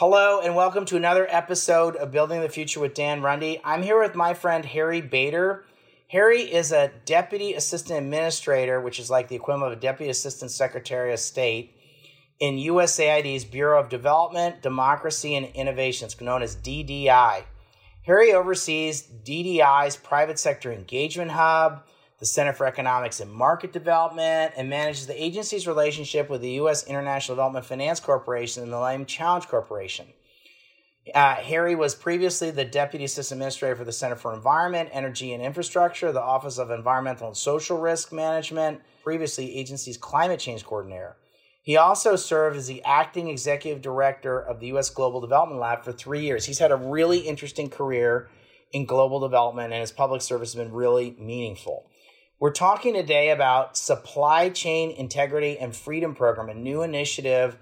Hello, and welcome to another episode of Building the Future with Dan Runde. I'm here with my friend Harry Bader. Harry is a Deputy Assistant Administrator, which is like the equivalent of a Deputy Assistant Secretary of State in USAID's Bureau of Development, Democracy, and Innovation. Known as DDI. Harry oversees DDI's Private Sector Engagement Hub, the Center for Economics and Market Development, and manages the agency's relationship with the U.S. International Development Finance Corporation and the Millennium Challenge Corporation. Uh, Harry was previously the Deputy Assistant Administrator for the Center for Environment, Energy, and Infrastructure, the Office of Environmental and Social Risk Management, previously agency's Climate Change Coordinator. He also served as the acting executive director of the U.S. Global Development Lab for three years. He's had a really interesting career in global development, and his public service has been really meaningful. We're talking today about Supply Chain Integrity and Freedom Program, a new initiative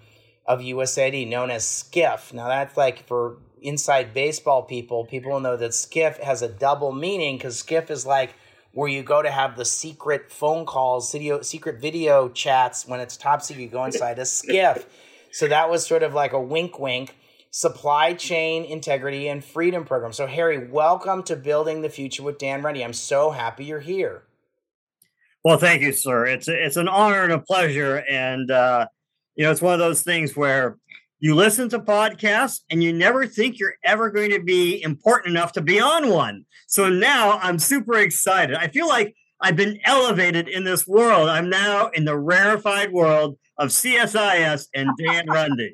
of USAID known as SCIF. Now, that's like for inside baseball people, people will know that SCIF has a double meaning because SCIF is like where you go to have the secret phone calls, video, secret video chats when it's top secret. You go inside a SCIF. So that was sort of like a wink wink. Supply Chain Integrity and Freedom Program. So, Harry, welcome to Building the Future with Dan Runde. I'm so happy you're here. Well, thank you, sir. It's it's an honor and a pleasure, and uh, you know, it's one of those things where you listen to podcasts and you never think you're ever going to be important enough to be on one. So now I'm super excited. I feel like I've been elevated in this world. I'm now in the rarefied world of CSIS and Dan Runde.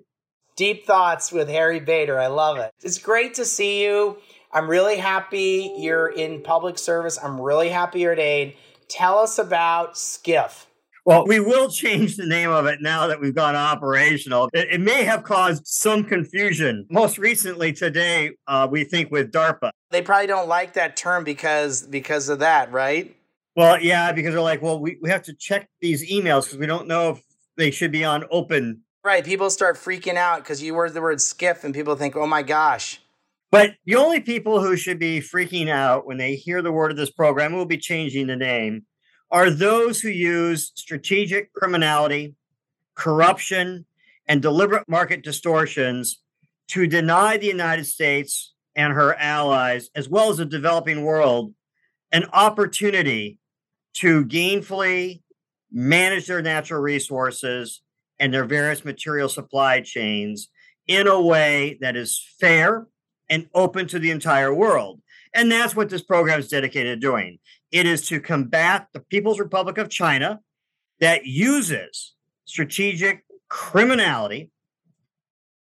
Deep thoughts with Harry Bader. I love it. It's great to see you. I'm really happy you're in public service. I'm really happy you're at AID. Tell us about SCIF. Well, we will change the name of it now that we've gone operational. It, it may have caused some confusion. Most recently today, uh, we think with DARPA. They probably don't like that term because because of that, right? Well, yeah, because they're like, well, we, we have to check these emails because we don't know if they should be on open. Right. People start freaking out because you word the word SCIF and people think, oh my gosh. But the only people who should be freaking out when they hear the word of this program, we'll be changing the name, are those who use strategic criminality, corruption, and deliberate market distortions to deny the United States and her allies, as well as the developing world, an opportunity to gainfully manage their natural resources and their various material supply chains in a way that is fair and open to the entire world. And that's what this program is dedicated to doing. It is to combat the People's Republic of China that uses strategic criminality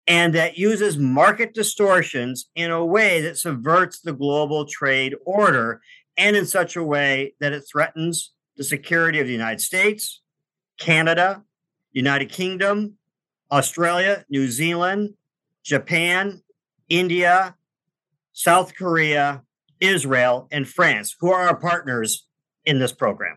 and that uses market distortions in a way that subverts the global trade order and in such a way that it threatens the security of the United States, Canada, United Kingdom, Australia, New Zealand, Japan, India, South Korea, Israel, and France, who are our partners in this program.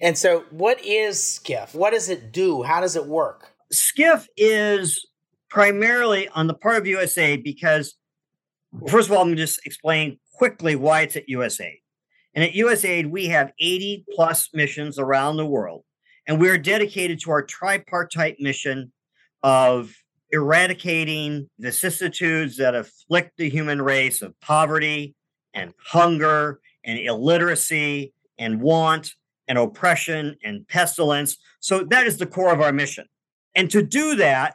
And so, what is SCIF? What does it do? How does it work? SCIF is primarily on the part of USA because, first of all, I'm just explain quickly why it's at USAID. And at USAID, we have 80 plus missions around the world, and we are dedicated to our tripartite mission of eradicating vicissitudes that afflict the human race of poverty and hunger and illiteracy and want and oppression and pestilence. So that is the core of our mission. And to do that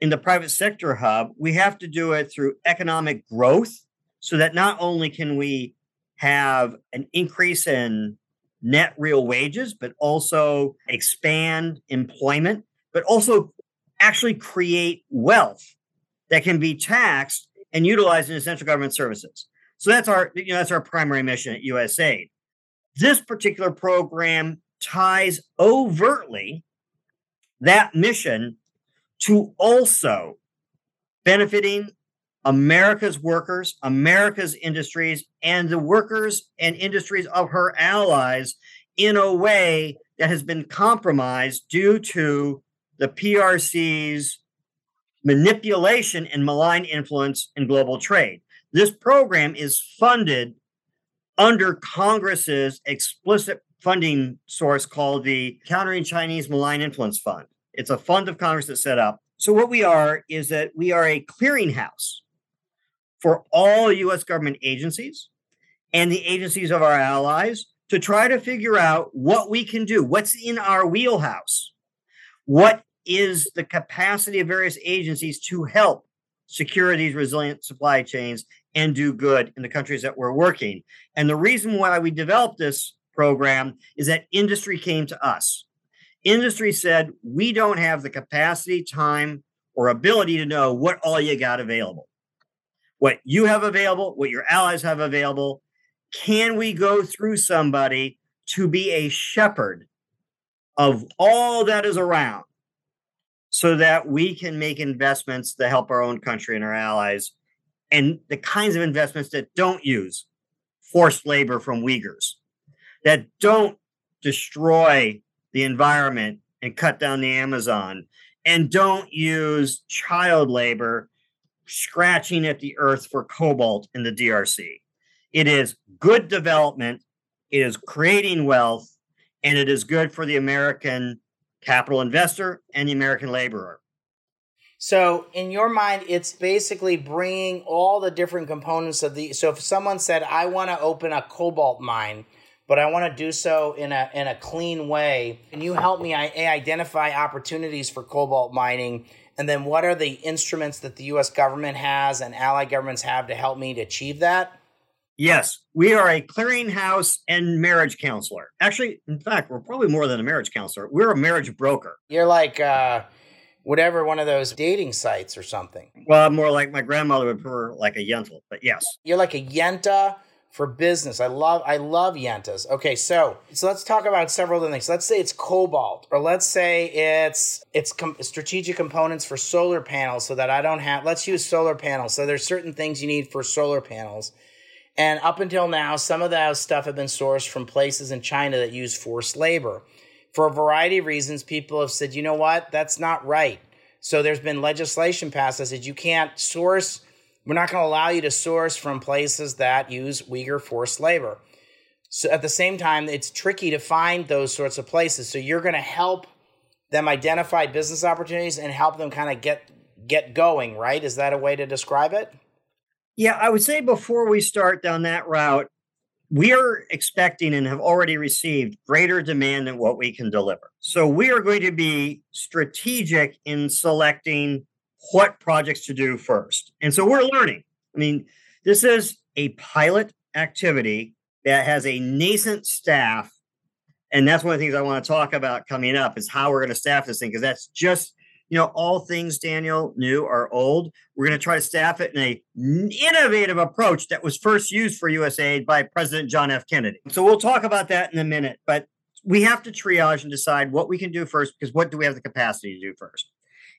in the private sector hub, we have to do it through economic growth so that not only can we have an increase in net real wages, but also expand employment, but also actually create wealth that can be taxed and utilized in essential government services. So that's our you know that's our primary mission at USAID. This particular program ties overtly that mission to also benefiting America's workers, America's industries, and the workers and industries of her allies in a way that has been compromised due to the PRC's manipulation and malign influence in global trade. This program is funded under Congress's explicit funding source called the Countering Chinese Malign Influence Fund. It's a fund of Congress that's set up. So, what we are is that we are a clearinghouse for all US government agencies and the agencies of our allies to try to figure out what we can do, what's in our wheelhouse, what is the capacity of various agencies to help secure these resilient supply chains and do good in the countries that we're working. And the reason why we developed this program is that industry came to us. Industry said, we don't have the capacity, time, or ability to know what all you got available. What you have available, what your allies have available. Can we go through somebody to be a shepherd of all that is around so that we can make investments to help our own country and our allies and the kinds of investments that don't use forced labor from Uyghurs, that don't destroy the environment and cut down the Amazon, and don't use child labor scratching at the earth for cobalt in the DRC. It is good development, it is creating wealth, and it is good for the American capital investor and the American laborer. So, in your mind, it's basically bringing all the different components of the. So, if someone said, "I want to open a cobalt mine," but I want to do so in a in a clean way, can you help me I, identify opportunities for cobalt mining? And then, what are the instruments that the U.S. government has and allied governments have to help me to achieve that? Yes, we are a clearinghouse and marriage counselor. Actually, in fact, we're probably more than a marriage counselor. We're a marriage broker. You're like uh, whatever one of those dating sites or something. Well, more like my grandmother would prefer like a yental, but yes. You're like a yenta for business. I love I love yentas. Okay, so so let's talk about several other things. Let's say it's cobalt, or let's say it's it's com- strategic components for solar panels, so that I don't have. Let's use solar panels. So there's certain things you need for solar panels and up until now, some of that stuff have been sourced from places in China that use forced labor. For a variety of reasons, people have said, you know what, that's not right. So there's been legislation passed that says you can't source, we're not going to allow you to source from places that use Uyghur forced labor. So at the same time, it's tricky to find those sorts of places. So you're going to help them identify business opportunities and help them kind of get get going, right? Is that a way to describe it? Yeah, I would say before we start down that route, we are expecting and have already received greater demand than what we can deliver. So we are going to be strategic in selecting what projects to do first. And so we're learning. I mean, this is a pilot activity that has a nascent staff. And that's one of the things I want to talk about coming up is how we're going to staff this thing, because that's just you know, all things, Daniel, new or old. We're going to try to staff it in a innovative approach that was first used for USAID by President John F. Kennedy. So we'll talk about that in a minute, but we have to triage and decide what we can do first because what do we have the capacity to do first?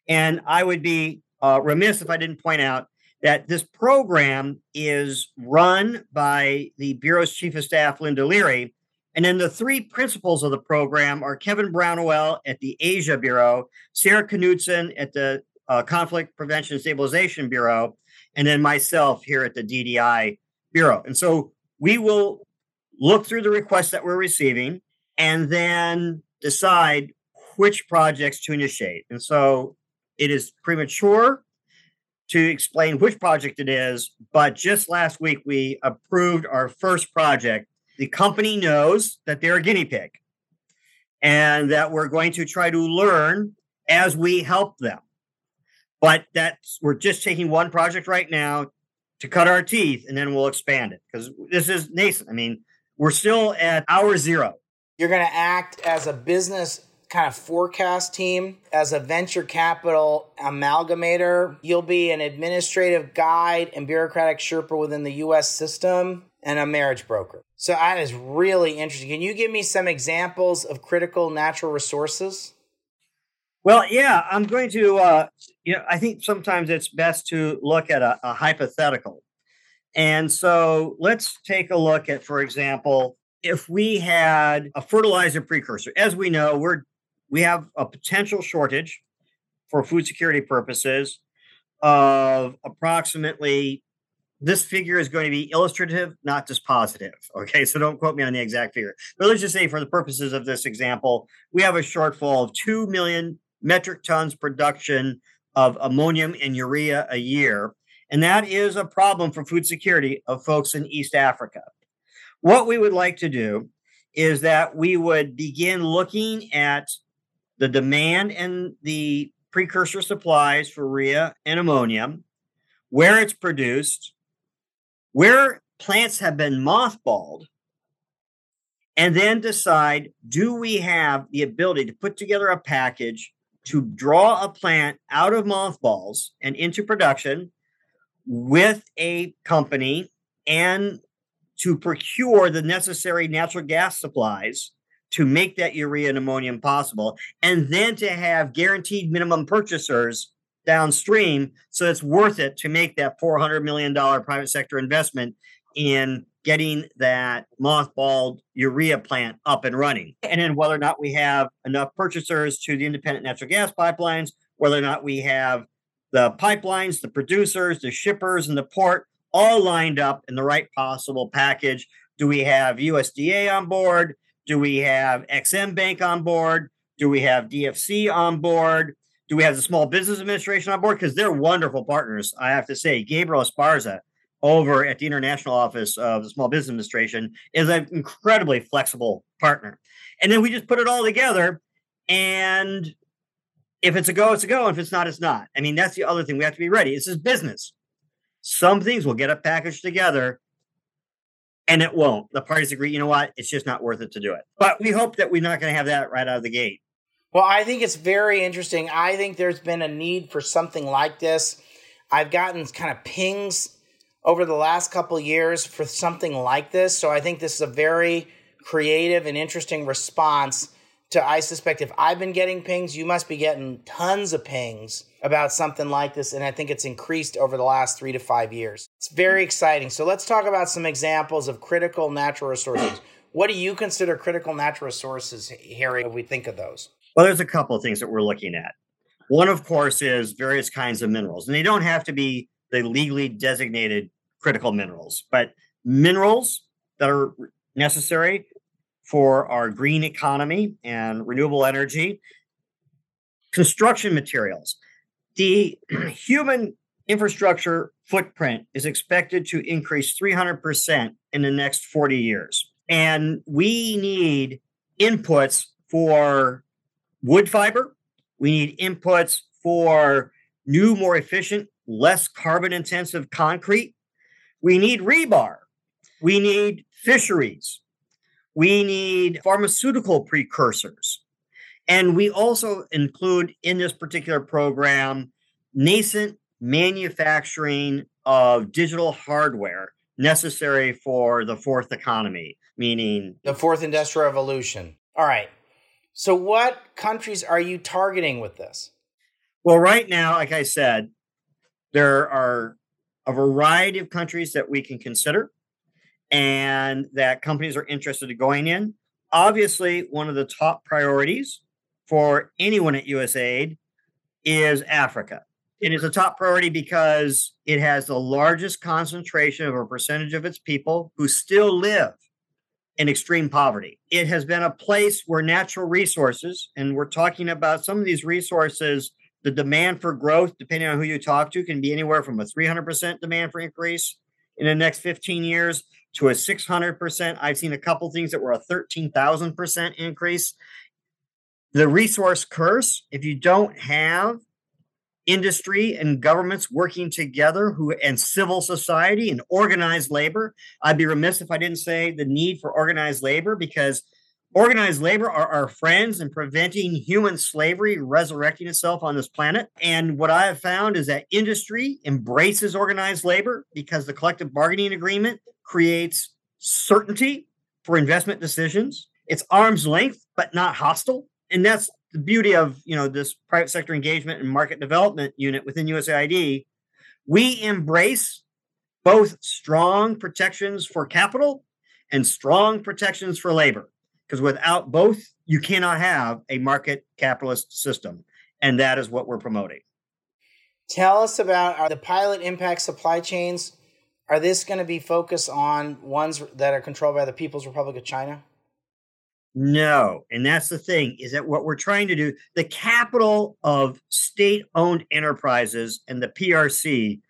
And I would be uh, remiss if I didn't point out that this program is run by the Bureau's Chief of Staff, Linda Leary, and then the three principals of the program are Kevin Brownawell at the Asia Bureau, Sarah Knudsen at the uh, Conflict Prevention and Stabilization Bureau, and then myself here at the DDI Bureau. And so we will look through the requests that we're receiving and then decide which projects to initiate. And so it is premature to explain which project it is, but just last week we approved our first project the company knows that they're a guinea pig and that we're going to try to learn as we help them. But that's we're just taking one project right now to cut our teeth and then we'll expand it because this is nascent. I mean, we're still at hour zero. You're going to act as a business kind of forecast team, as a venture capital amalgamator. You'll be an administrative guide and bureaucratic Sherpa within the US system and a marriage broker. So that is really interesting. Can you give me some examples of critical natural resources? Well, yeah, I'm going to. Uh, you know, I think sometimes it's best to look at a, a hypothetical. And so let's take a look at, for example, if we had a fertilizer precursor. As we know, we're we have a potential shortage for food security purposes of approximately this figure is going to be illustrative, not just positive. Okay, so don't quote me on the exact figure. But let's just say, for the purposes of this example, we have a shortfall of 2 million metric tons production of ammonium and urea a year. And that is a problem for food security of folks in East Africa. What we would like to do is that we would begin looking at the demand and the precursor supplies for urea and ammonium, where it's produced, where plants have been mothballed, and then decide do we have the ability to put together a package to draw a plant out of mothballs and into production with a company and to procure the necessary natural gas supplies to make that urea and ammonium possible, and then to have guaranteed minimum purchasers downstream so it's worth it to make that $400 million private sector investment in getting that mothballed urea plant up and running. And then whether or not we have enough purchasers to the independent natural gas pipelines, whether or not we have the pipelines, the producers, the shippers, and the port all lined up in the right possible package. Do we have USDA on board? Do we have Ex-Im Bank on board? Do we have DFC on board? Do we have the Small Business Administration on board? Because they're wonderful partners, I have to say. Gabriel Esparza over at the international office of the Small Business Administration is an incredibly flexible partner. And then we just put it all together. And if it's a go, it's a go. And if it's not, it's not. I mean, that's the other thing. We have to be ready. This is business. Some things will get a package together and it won't. The parties agree, you know what? It's just not worth it to do it. But we hope that we're not going to have that right out of the gate. Well, I think it's very interesting. I think there's been a need for something like this. I've gotten kind of pings over the last couple years for something like this. So I think this is a very creative and interesting response to I suspect if I've been getting pings, you must be getting tons of pings about something like this. And I think it's increased over the last three to five years. It's very exciting. So let's talk about some examples of critical natural resources. What do you consider critical natural resources, Harry, if we think of those? Well, there's a couple of things that we're looking at. One, of course, is various kinds of minerals, and they don't have to be the legally designated critical minerals, but minerals that are necessary for our green economy and renewable energy, construction materials. The human infrastructure footprint is expected to increase 300% in the next 40 years. And we need inputs for wood fiber, we need inputs for new, more efficient, less carbon intensive concrete. We need rebar. We need fisheries. We need pharmaceutical precursors. And we also include in this particular program nascent manufacturing of digital hardware necessary for the fourth economy, meaning the fourth industrial revolution. All right. So, what countries are you targeting with this? Well, right now, like I said, there are a variety of countries that we can consider and that companies are interested in going in. Obviously, one of the top priorities for anyone at USAID is Africa. It is a top priority because it has the largest concentration of a percentage of its people who still live in extreme poverty. It has been a place where natural resources, and we're talking about some of these resources, the demand for growth, depending on who you talk to, can be anywhere from a 300% demand for increase in the next 15 years to a 600%. I've seen a couple things that were a 13,000% increase. The resource curse, if you don't have industry and governments working together who and civil society and organized labor, I'd be remiss if I didn't say the need for organized labor because organized labor are our friends in preventing human slavery resurrecting itself on this planet. And what I have found is that industry embraces organized labor because the collective bargaining agreement creates certainty for investment decisions. It's arm's length, but not hostile. And that's the beauty of you know this private sector engagement and market development unit within USAID. We embrace both strong protections for capital and strong protections for labor. Because without both, you cannot have a market capitalist system. And that is what we're promoting. Tell us about the pilot impact supply chains. Are this going to be focused on ones that are controlled by the People's Republic of China? No. And that's the thing is that what we're trying to do, the capital of state owned enterprises and the PRC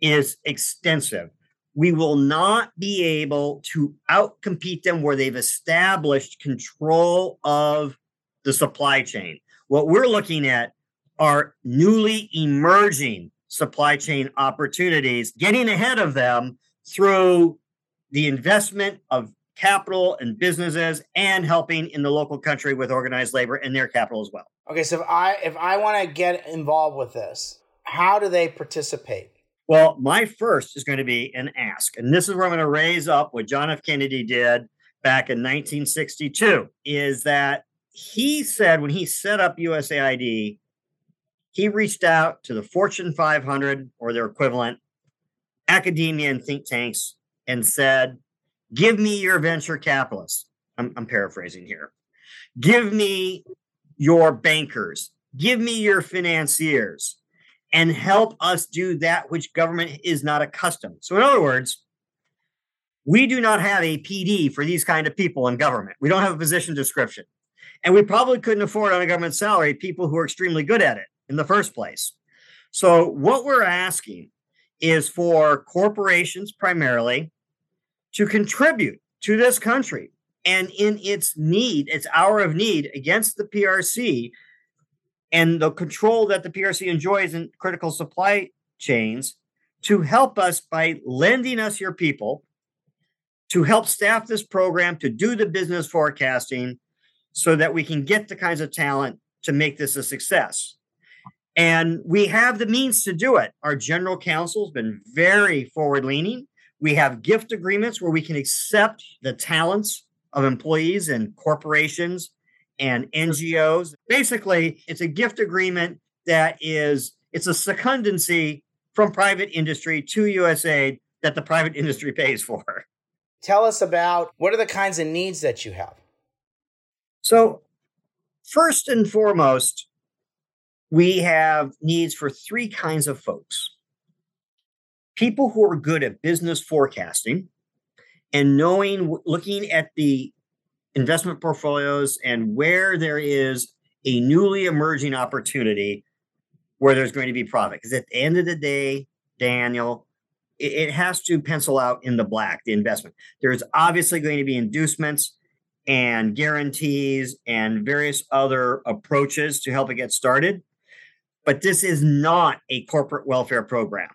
is extensive. We will not be able to outcompete them where they've established control of the supply chain. What we're looking at are newly emerging supply chain opportunities, getting ahead of them through the investment of capital and businesses and helping in the local country with organized labor and their capital as well. Okay, so if I if I want to get involved with this, how do they participate? Well, my first is going to be an ask. And this is where I'm going to raise up what John F. Kennedy did back in 1962 is that he said when he set up USAID, he reached out to the Fortune 500 or their equivalent, academia and think tanks, and said, Give me your venture capitalists. I'm, I'm paraphrasing here. Give me your bankers. Give me your financiers and help us do that which government is not accustomed. So, in other words, we do not have a PD for these kind of people in government. We don't have a position description. And we probably couldn't afford on a government salary people who are extremely good at it in the first place. So, what we're asking is for corporations primarily to contribute to this country and in its need, its hour of need against the PRC and the control that the PRC enjoys in critical supply chains to help us by lending us your people to help staff this program to do the business forecasting so that we can get the kinds of talent to make this a success. And we have the means to do it. Our general counsel has been very forward leaning. We have gift agreements where we can accept the talents of employees and corporations and NGOs. Basically, it's a gift agreement that is it's a secundancy from private industry to USAID that the private industry pays for. Tell us about what are the kinds of needs that you have? So, first and foremost, we have needs for three kinds of folks people who are good at business forecasting and knowing, looking at the investment portfolios and where there is a newly emerging opportunity where there's going to be profit. Because at the end of the day, Daniel, it, it has to pencil out in the black, the investment. There's obviously going to be inducements and guarantees and various other approaches to help it get started. But this is not a corporate welfare program.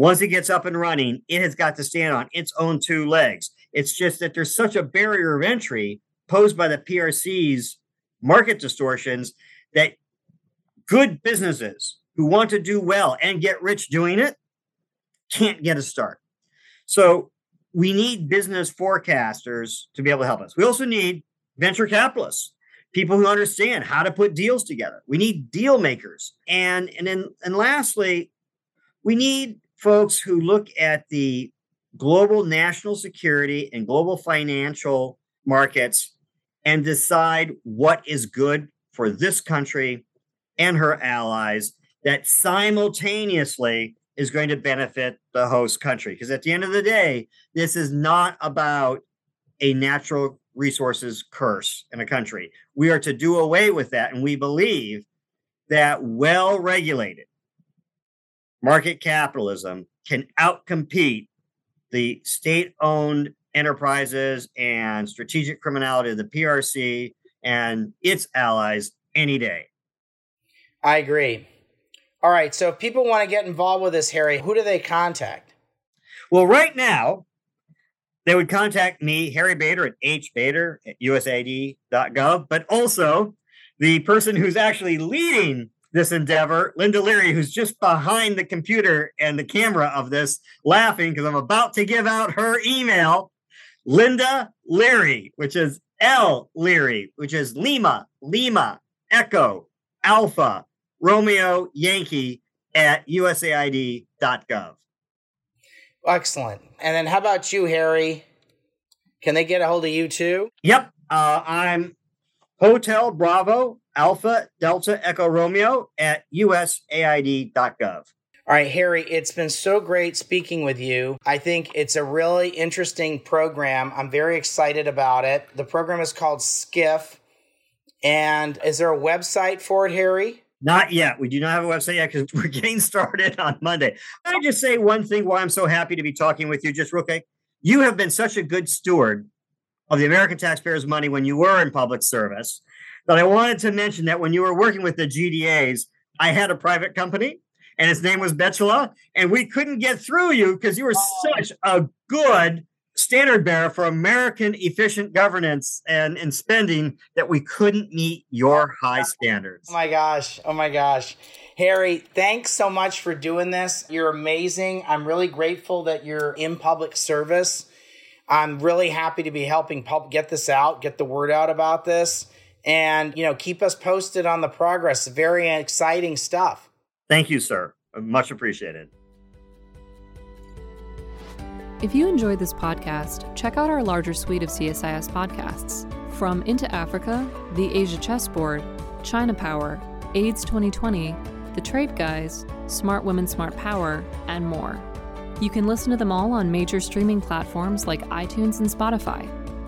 Once it gets up and running, it has got to stand on its own two legs. It's just that there's such a barrier of entry posed by the PRC's market distortions that good businesses who want to do well and get rich doing it can't get a start. So we need business forecasters to be able to help us. We also need venture capitalists people who understand how to put deals together. We need deal makers. And and then and lastly, we need folks who look at the global national security and global financial markets and decide what is good for this country and her allies that simultaneously is going to benefit the host country. Because at the end of the day, this is not about a natural resources curse in a country. We are to do away with that. And we believe that well regulated market capitalism can outcompete the state owned enterprises and strategic criminality of the PRC and its allies any day. I agree. All right. So if people want to get involved with this, Harry, who do they contact? Well, right now, they would contact me, Harry Bader at hbader at usaid.gov, but also the person who's actually leading this endeavor, Linda Leary, who's just behind the computer and the camera of this, laughing because I'm about to give out her email. Linda Leary, which is L Leary, which is Lima, Lima, Echo Alpha Romeo Yankee at usaid.gov. Excellent. And then how about you, Harry? Can they get a hold of you too? Yep. Uh, I'm Hotel Bravo Alpha Delta Echo Romeo at usaid.gov. All right, Harry, it's been so great speaking with you. I think it's a really interesting program. I'm very excited about it. The program is called SCIF. And is there a website for it, Harry? Not yet. We do not have a website yet because we're getting started on Monday. Can I just say one thing why I'm so happy to be talking with you, just real quick? You have been such a good steward of the American taxpayers' money when you were in public service that I wanted to mention that when you were working with the GDAs, I had a private company and his name was Betula, and we couldn't get through you because you were such a good standard bearer for American efficient governance and, and spending that we couldn't meet your high standards. Oh my gosh. Oh my gosh. Harry, thanks so much for doing this. You're amazing. I'm really grateful that you're in public service. I'm really happy to be helping pub- get this out, get the word out about this, and you know, keep us posted on the progress. Very exciting stuff. Thank you, sir. Much appreciated. If you enjoyed this podcast, check out our larger suite of CSIS podcasts from Into Africa, The Asia Chessboard, China Power, AIDS 2020, The Trade Guys, Smart Women, Smart Power, and more. You can listen to them all on major streaming platforms like iTunes and Spotify.